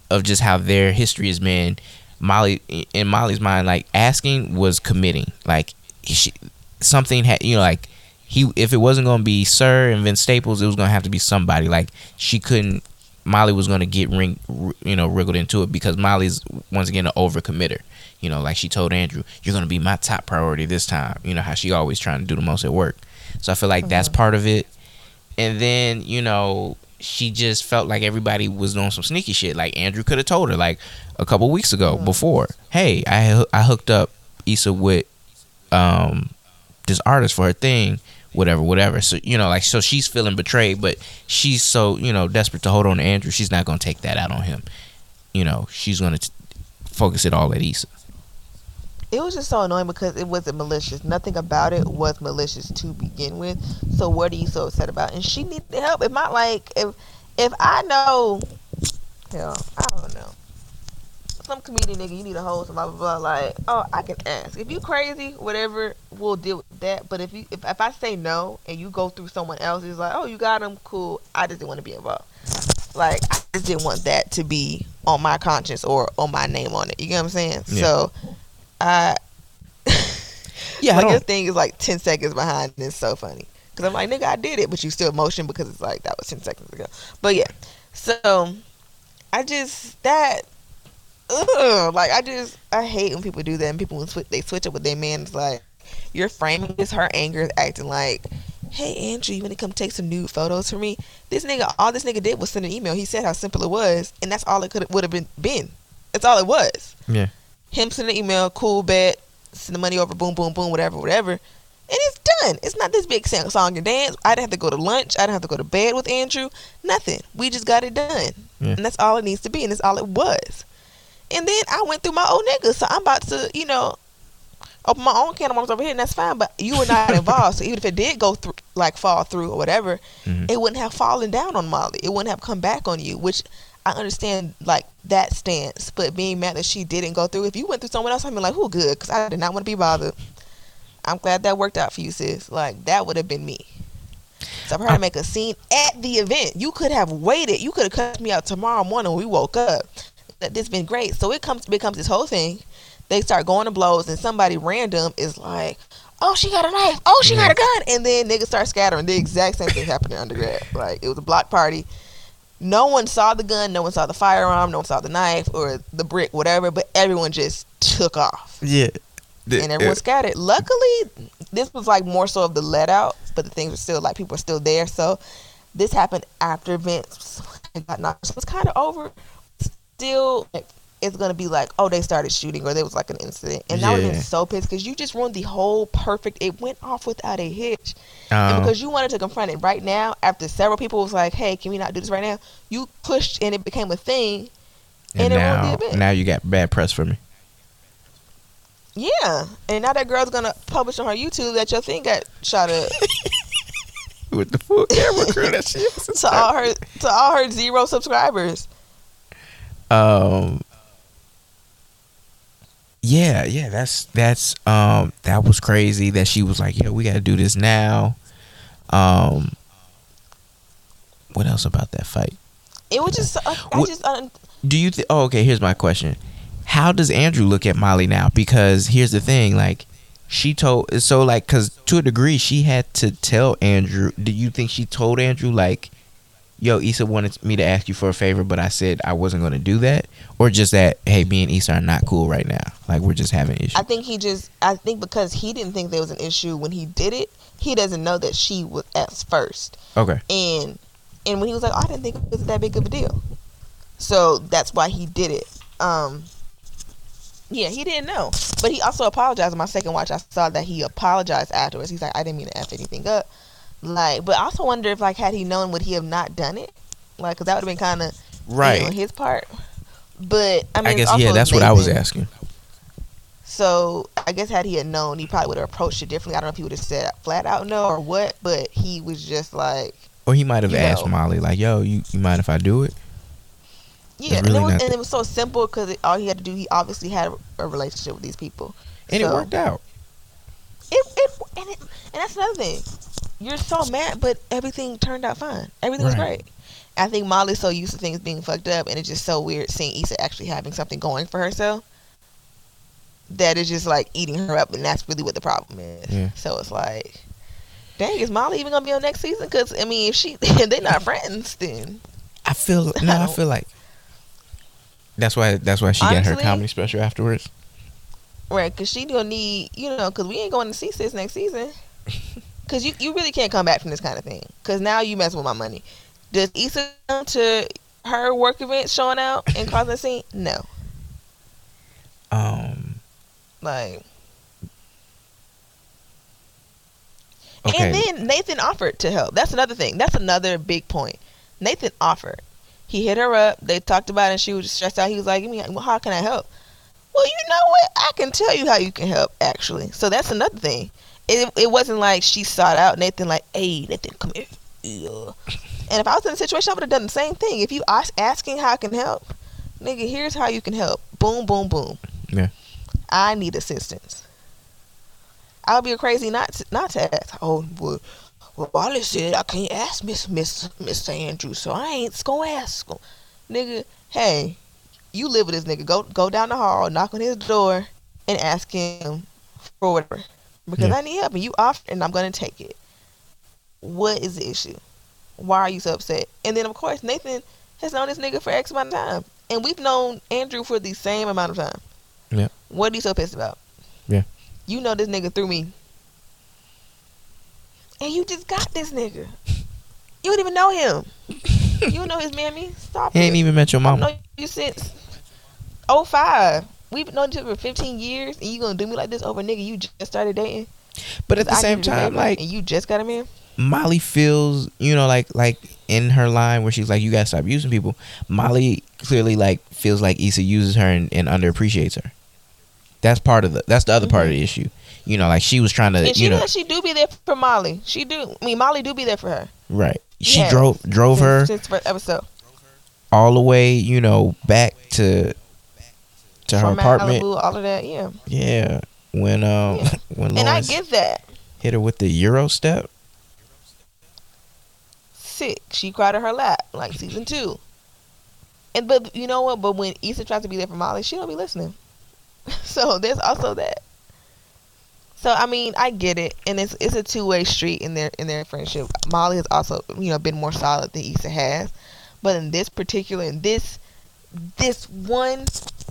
of just how their history has been, Molly in Molly's mind, like asking was committing. Like she, something had you know like he if it wasn't gonna be Sir and Vince Staples, it was gonna have to be somebody. Like she couldn't. Molly was gonna get ring, you know, wriggled into it because Molly's once again an overcommitter. You know, like she told Andrew, "You're gonna be my top priority this time." You know how she always trying to do the most at work. So I feel like that's uh-huh. part of it. And then you know she just felt like everybody was doing some sneaky shit. Like Andrew could have told her like a couple weeks ago uh-huh. before, "Hey, I I hooked up Issa with um this artist for her thing." Whatever, whatever. So you know, like, so she's feeling betrayed, but she's so you know desperate to hold on to Andrew. She's not gonna take that out on him. You know, she's gonna t- focus it all at Issa. it was just so annoying because it wasn't malicious. Nothing about it was malicious to begin with. So what are you so upset about? And she needed help. If not like if if I know, hell, I don't know. Some comedian nigga, you need a host, blah blah blah. Like, oh, I can ask. If you crazy, whatever, we'll deal with that. But if you, if, if I say no and you go through someone else, it's like, oh, you got him, cool. I just didn't want to be involved. Like, I just didn't want that to be on my conscience or on my name on it. You get what I'm saying? Yeah. So, I. Yeah, like don't- thing is like ten seconds behind. And it's so funny because I'm like, nigga, I did it, but you still motion because it's like that was ten seconds ago. But yeah, so I just that. Ugh, like I just I hate when people do that and people when switch they switch up with their man. It's like you're framing this her anger is acting like, hey Andrew, you want to come take some nude photos for me? This nigga, all this nigga did was send an email. He said how simple it was, and that's all it could would have been. Been that's all it was Yeah. him send an email, cool bet, send the money over, boom, boom, boom, whatever, whatever. And it's done. It's not this big song song and dance. I didn't have to go to lunch. I didn't have to go to bed with Andrew. Nothing. We just got it done. Yeah. And that's all it needs to be. And that's all it was. And then I went through my old nigga. So I'm about to, you know, open my own can of worms over here, and that's fine. But you were not involved, so even if it did go through, like fall through or whatever, Mhm. it wouldn't have fallen down on Molly. It wouldn't have come back on you, which I understand like that stance. But being mad that she didn't go through, if you went through someone else, I'd be like, who good? Because I did not want to be bothered. I'm glad that worked out for you, sis. Like that would have been me. So for her I- to make a scene at the event, you could have waited. You could have cut me out tomorrow morning when we woke up. That this been great. So it comes becomes this whole thing. They start going to blows, and somebody random is like, "Oh, she got a knife. Oh, she got a gun," and then niggas start scattering. The exact same thing happened in undergrad. Like it was a block party. No one saw the gun. No one saw the firearm. No one saw the knife or the brick, whatever. But everyone just took off Yeah. and everyone scattered. Luckily, this was like more so of the let out, but the things were still like people were still there. So this happened after events got knocked. So it's kind of over. Still, it's gonna be like, oh, they started shooting or there was like an incident, and I would have been so pissed because you just ruined the whole perfect. It went off without a hitch, and Um, because you wanted to confront it right now, after several people was like, hey, can we not do this right now? You pushed and it became a thing. and and it ruined the now, event. now you got bad press for me. Yeah, and now that girl's gonna publish on her YouTube that your thing got shot up. With the full camera crew, that shit. was to all her to all her zero subscribers. Um yeah yeah that's that's um that was crazy that she was like yo we gotta do this now. Um what else about that fight? It was just What- just un- do you think oh okay here's my question. How does andrew look at molly now? Because here's the thing like she told so like because to a degree she had to tell andrew do you think she told andrew like yo Issa wanted me to ask you for a favor but i said i wasn't going to do that or just that hey me and Issa are not cool right now like we're just having issues I think he just I think because he didn't think there was an issue when he did it, he doesn't know that she was at first. okay And and when he was like, oh, I didn't think it was that big of a deal. So that's why he did it. Um yeah, he didn't know. But he also apologized. On my second watch, I saw that he apologized afterwards. He's like, I didn't mean to F anything up. Like, but I also wonder if, like, had he known, would he have not done it? Like, because that would have been kind of right on his part. But I mean, i guess yeah that's what i was asking So I guess had he had known, he probably would have approached it differently. I don't know if he would have said flat out no or what, but he was just like, or he might have asked know. molly like yo you, you mind if i do it yeah. really and, it was, and it was so simple because all he had to do, he obviously had a, a relationship with these people. and it worked out It, it, and, it, and that's another thing. You're so mad, but everything turned out fine. Everything was Right. great. I think Molly's so used to things being fucked up, and it's just so weird seeing Issa actually having something going for herself. That is just like eating her up, and that's really what the problem is. Yeah. So it's like, dang, is Molly even gonna be on next season? Because I mean, if she if they're not friends, then I feel no, I don't- feel like that's why that's why she got her comedy special afterwards. right? Because she gonna need, you know, because we ain't going to see sis next season. Because you you really can't come back from this kind of thing. Because now you messing with my money. Does Issa come to her work event showing out and causing a scene? No. Um, Like, okay, and then Nathan offered to help. That's another thing. That's another big point. Nathan offered. He hit her up. They talked about it. and She was stressed out. He was like, "Give me, well, how can I help?" Well, you know what? I can tell you how you can help. Actually, so that's another thing. It it wasn't like she sought out Nathan. Like, hey, Nathan, come here. Yeah. And if I was in a situation, I would have done the same thing. If you ask asking how I can help, nigga, here's how you can help. Boom, boom, boom. Yeah. I need assistance. I would be crazy not to, not to ask. Oh, well, well, Wally said I can't ask Miss Miss Miss Andrews, so I ain't gonna ask him. Nigga, hey, you live with this nigga. Go go down the hall, knock on his door, and ask him for whatever. Because Yeah. I need help, and you offer, and I'm gonna take it. What is the issue? Why are you so upset? And then of course Nathan has known this nigga for X amount of time, and we've known Andrew for the same amount of time. Yeah. What are you so pissed about? Yeah. You know this nigga through me. And you just got this nigga. You don't even know him. you know his mammy. Stop he ain't even met your I mama. know you since 05. We've known each other for 15 years, and you gonna do me like this over a nigga you just started dating? But at the I same time, like and you just got a man. Molly feels, you know, like like in her line where she's like, "You gotta stop using people." Molly clearly like feels like Issa uses her and, and underappreciates her. That's part of the. That's the other part of the mm-hmm. issue. You know, like she was trying to, And she you know, she do be there for Molly. She do. I mean, Molly do be there for her. right. She Yeah. drove drove her since, episode. all the way, you know, back to to her From apartment. Malibu, all of that. Yeah. Yeah, when um Yeah. when And I get that. hit her with the Euro step. Sick. She cried in her lap like season two. And but you know what? But when Issa tries to be there for Molly, she don't be listening. so there's also that. So I mean, I get it, and it's it's a two way street in their in their friendship. Molly has also you know been more solid than Issa has, but in this particular in this this one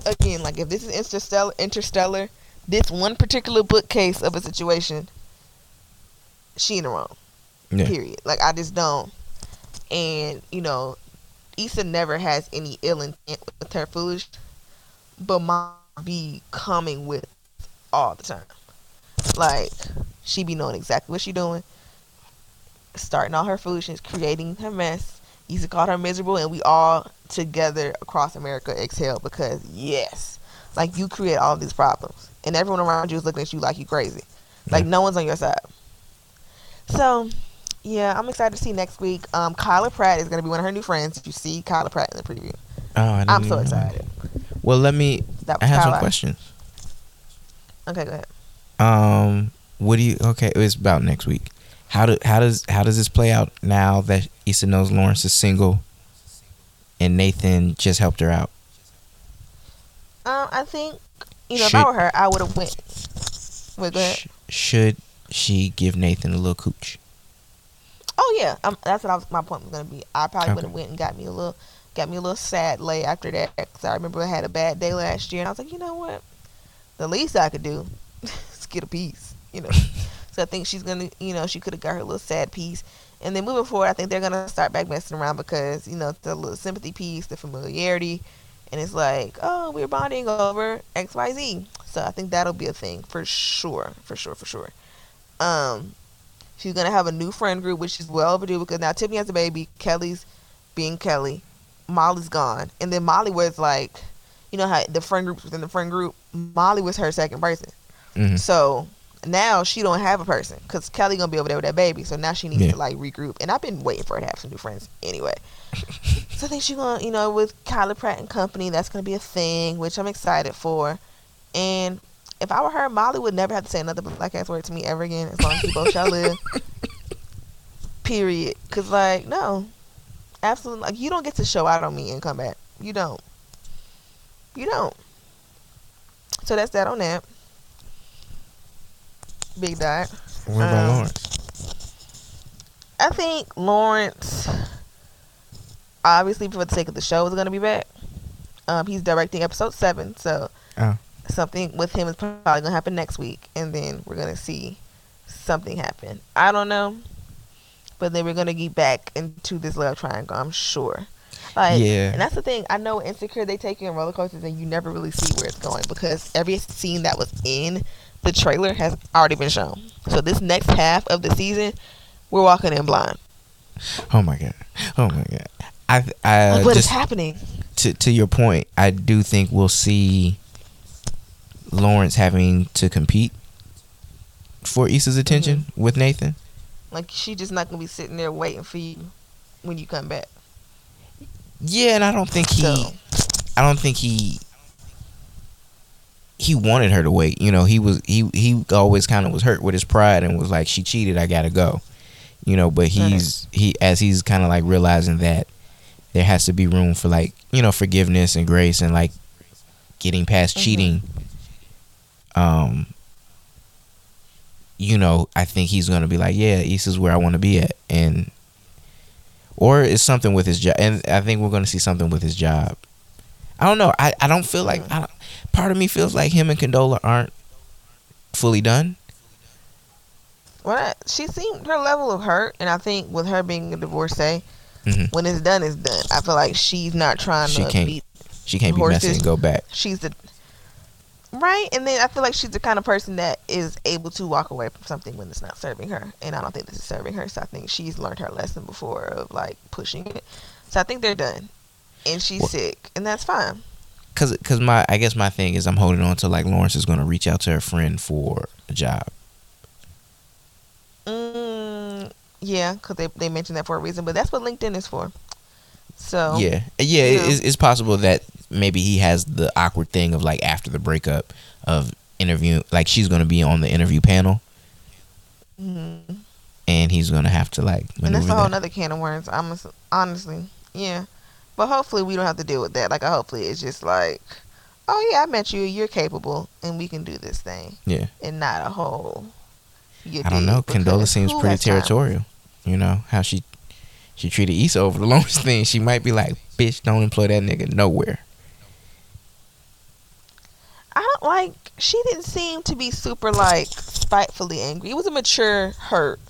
again, like if this is interstellar, interstellar, this one particular bookcase of a situation, she in the wrong. Yeah. Period. Like I just don't. And you know, Issa never has any ill intent with her foolish, but mom be coming with all the time. Like she be knowing exactly what she doing, starting all her foolishness, creating her mess. Issa called her miserable, and we all together across America exhale because yes, like you create all these problems, and everyone around you is looking at you like you crazy, like no one's on your side. So, yeah, I'm excited to see next week. Um, Kyla Pratt is gonna be one of her new friends. If You see Kyla Pratt in the preview. Oh, I I'm so excited. Well, let me. That I have some questions. Okay, go ahead. Um, what do you? Okay, it's about next week. How do how does how does this play out now that Issa knows Lawrence is single, and Nathan just helped her out? Um, I think you know if I were her, I would have went. Go ahead. Sh- should she give Nathan a little cooch? Oh yeah, um, that's what I was, my point was gonna be. I probably Okay. would have went and got me a little, got me a little sad lay after that. Cause I remember I had a bad day last year, and I was like, you know what, the least I could do is get a piece, you know. so I think she's gonna, you know, she could have got her little sad piece. And then moving forward, I think they're gonna start back messing around because you know the little sympathy piece, the familiarity, and it's like, oh, we're bonding over X, Y, Z. So I think that'll be a thing for sure, for sure, for sure. Um, She's gonna have a new friend group, which is well overdue because now Tiffany has a baby. Kelly's being Kelly. Molly's gone, and then Molly was like, you know how the friend groups within the friend group. Molly was her second person, Mhm. so now she don't have a person because Kelly gonna be over there with that baby. So now she needs Yeah. to like regroup, and I've been waiting for her to have some new friends anyway. so I think she's gonna, you know, with Kyla Pratt and company, that's gonna be a thing, which I'm excited for. And if I were her, Molly would never have to say another black ass word to me ever again, as long as we both shall live. Period. Cause like, no, absolutely, like you don't get to show out on me and come back. You don't. You don't. So that's that on that. Big dot. What about Um, Lawrence? I think Lawrence, obviously for the sake of the show, is going to be back. Um, he's directing episode seven, so Oh. something with him is probably going to happen next week, and then we're going to see something happen. I don't know, but then we're going to get back into this love triangle. I'm sure. Like, Yeah. and that's the thing. I know insecure they take you in roller coasters, and you never really see where it's going because every scene that was in the trailer has already been shown. So this next half of the season, we're walking in blind. Oh my god. Oh my god. I I Like, what is just happening? to to your point, I do think we'll see Lawrence having to compete for Issa's attention Mm-hmm. with Nathan. Like she's just not gonna be sitting there waiting for you when you come back. Yeah, and I don't think he So I don't think he he wanted her to wait. You know, he was he he always kind of was hurt with his pride and was like she cheated, I got to go. You know, but he's he as he's kind of like realizing that there has to be room for like, you know, forgiveness and grace and like getting past Mhm. cheating. Um you know, I think he's going to be like, yeah, East is where I want to be at and or it's something with his job and I think we're going to see something with his job. I don't know. I, I don't feel like I don't, part of me feels like him and Condola aren't fully done. I, she seemed her level of hurt, and I think with her being a divorcee, Mhm. when it's done, it's done. I feel like she's not trying She to can't beat. She can't be messy and go back. She's the right, and then I feel like she's the kind of person that is able to walk away from something when it's not serving her, and I don't think this is serving her. So I think she's learned her lesson before of like pushing it. So I think they're done, and she's Well- sick, and that's fine. Cause, cause my I guess my thing is I'm holding on to like Lawrence is gonna reach out to her friend for a job. Mm, yeah, because they they mentioned that for a reason, but that's what LinkedIn is for. So Yeah, yeah, it- Yeah. it's, it's possible that maybe he has the awkward thing of like after the breakup of interview, like she's gonna be on the interview panel, mhm. and he's gonna have to like and that's a whole that. nother can of worms. I'm honestly, yeah, but hopefully we don't have to deal with that. Like, hopefully it's just like, oh yeah, I met you, you're capable, and we can do this thing, Yeah, and not a whole. You I don't know. Condola seems pretty has time? territorial. You know how she she treated Issa over the longest thing. She might be like, "Bitch, don't employ that nigga nowhere." I don't like. She didn't seem to be super like spitefully angry. It was a mature hurt,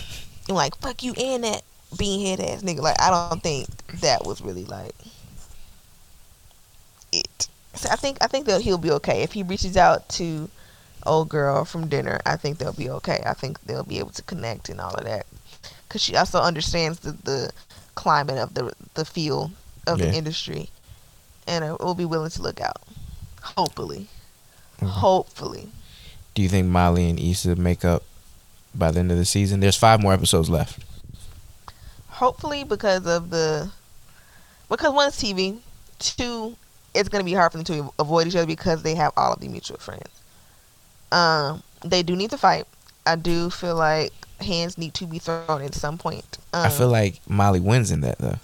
like fuck you and that beanhead ass nigga. Like I don't think that was really like it. So I think I think that he'll be okay if he reaches out to old girl from dinner. I think they'll be okay. I think they'll be able to connect and all of that because she also understands the the climate of the the feel of Yeah. the industry, and uh, will be willing to look out. Hopefully. Mhm. Hopefully. Do you think Molly and Issa make up by the end of the season? There's five more episodes left. Hopefully because of the because one is TV, two it's gonna be hard for them to avoid each other because they have all of the mutual friends. Um, they do need to fight. I do feel like hands need to be thrown at some point. Um, I feel like Molly wins in that though.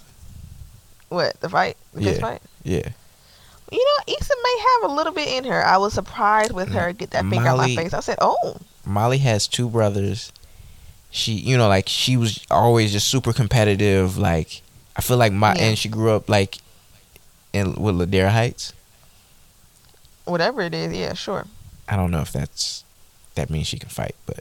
what the fight, the Yeah. fight. Yeah, You know, Issa may have a little bit in her. I was surprised with her get that finger out my face. I said, "Oh, Molly has two brothers. She, you know, like she was always just super competitive. Like I feel like my Yeah. and she grew up like in with Ladera Heights. whatever it is, yeah, sure." I don't know if that's that means she can fight, but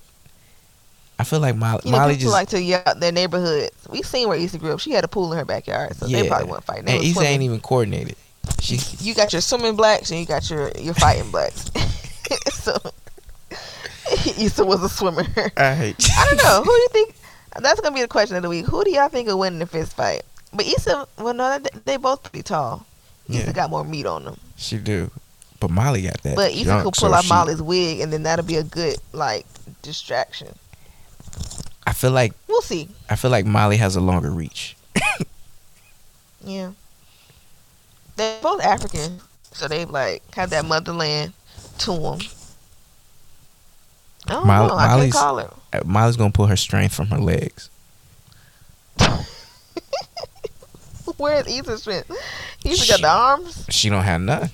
I feel like Molly, You know, Molly people just like to yell out their neighborhoods. We seen where Issa grew up. She had a pool in her backyard, so they probably weren't fight. They and Issa ain't even coordinated. She You got your swimming blacks and you got your your fighting blacks. so Issa was a swimmer. I hate. I don't know. Who do you think? That's gonna be the question of the week. Who do y'all think will win the fist fight? But Issa, well, no, they, they both pretty tall. Issa Yeah. got more meat on them. She do, but Molly got that. But Issa junk, could so pull out she- Molly's wig, and then that'll be a good like distraction. I feel like We'll see. I feel like Molly has a longer reach. Yeah. They're both African, so they like have that motherland to them. I don't Molly- know. I Molly's- can't call her. Uh, Molly's gonna pull her strength from her legs. Where's Issa's strength? Issa got the arms. She don't have none.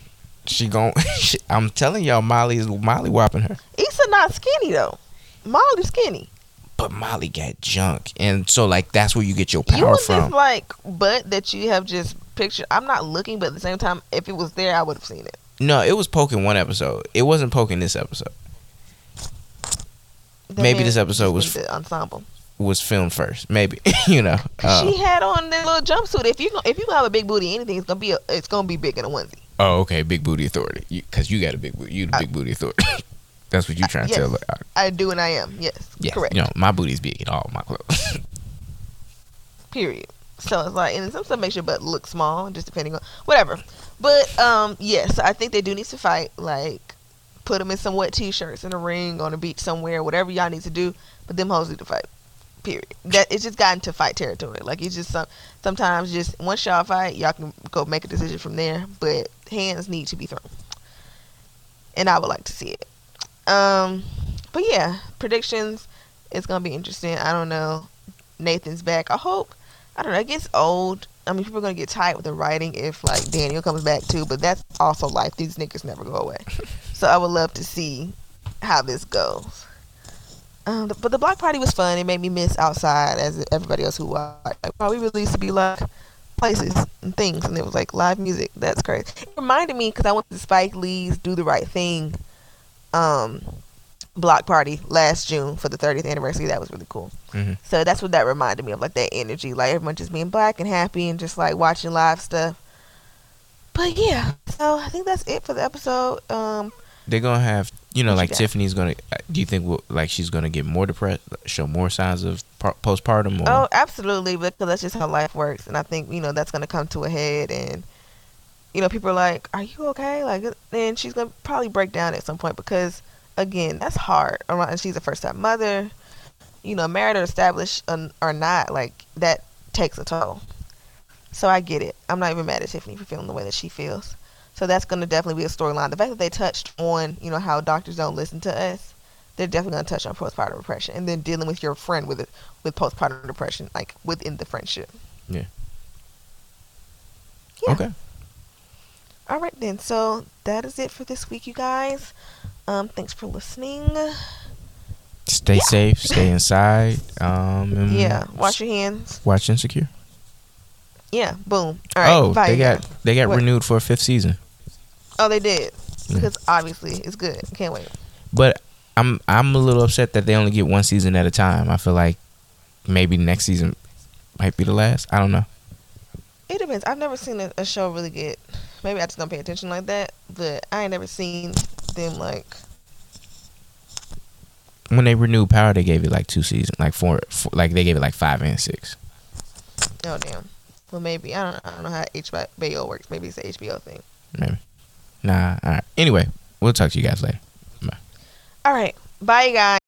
She gon' she, I'm telling y'all, Molly is Molly whopping her. Issa not skinny though. Molly's skinny. But Molly got junk, and so like that's where you get your you power want from. this like butt that you have just pictured. I'm not looking, but at the same time, if it was there, I would have seen it. no, it was poking one episode. It wasn't poking this episode. The Maybe this episode was to ensemble. Was filmed first, maybe you know. Uh, she had on the little jumpsuit. If you if you have a big booty, anything it's gonna be a, it's gonna be big in a onesie. oh, okay, big booty authority. Because you, got a big booty. You the Uh, big booty authority. That's what you trying to yes. tell. Like, uh, I do and I am. Yes, yeah, correct. you know, my booty's big in all my clothes. Period. So it's like, and some stuff makes your butt look small, just depending on whatever. But um, yes, I think they do need to fight. Like, put them in some wet t-shirts in a ring on a beach somewhere, whatever y'all need to do. But them hoes need to fight. Period. That it's just gotten to fight territory. Like it's just some sometimes just once y'all fight, y'all can go make a decision from there. But hands need to be thrown, and I would like to see it. Um, but yeah, predictions. It's gonna be interesting. I don't know. Nathan's back. I hope. I don't know. It gets old. I mean, people are gonna get tired with the writing if like Daniel comes back too. But that's also life. These niggas never go away. so I would love to see how this goes. Um, but the block party was fun. It made me miss outside as everybody else who watched. Like, wow, we really used to be like places and things, and it was like live music. That's crazy. It reminded me because I went to Spike Lee's "Do the Right Thing" um, block party last June for the 30th anniversary. That was really cool. Mhm. So that's what that reminded me of, like that energy, like everyone just being black and happy and just like watching live stuff. But yeah, so I think that's it for the episode. Um, They're gonna have, you know, What like got? Tiffany's gonna. uh, Do you think we'll, like she's gonna get more depressed, show more signs of par- postpartum? Or? oh, absolutely, because that's just how life works, and I think you know that's gonna come to a head, and you know, people are like, "Are you okay?" Like, then she's gonna probably break down at some point because, again, that's hard. And she's a first-time mother. You know, married or established or not, like that takes a toll. So I get it. I'm not even mad at Tiffany for feeling the way that she feels. So that's going to definitely be a storyline. The fact that they touched on, you know, how doctors don't listen to us, they're definitely going to touch on postpartum depression and then dealing with your friend with it with postpartum depression, like within the friendship. Yeah. yeah. Okay. All right then. So that is it for this week, you guys. Um, thanks for listening. Stay yeah. safe. Stay inside. Um, yeah. Wash your hands. Watch Insecure. Yeah. Boom. All right. Oh, bye, they got they got what? renewed for a fifth season. Oh, they did. Because obviously it's good. Can't wait. But I'm I'm a little upset that they only get one season at a time. I feel like maybe next season might be the last. I don't know. It depends. I've never seen a, a show really get. Maybe I just don't pay attention like that. But I ain't never seen them like. When they renewed Power, they gave it like two seasons, like four, four like they gave it like five and six. Oh damn. Well, maybe I don't. I don't know how HBO works. Maybe it's an HBO thing. Maybe. Nah. All right. Anyway, we'll talk to you guys later. Bye. All right. Bye, guys.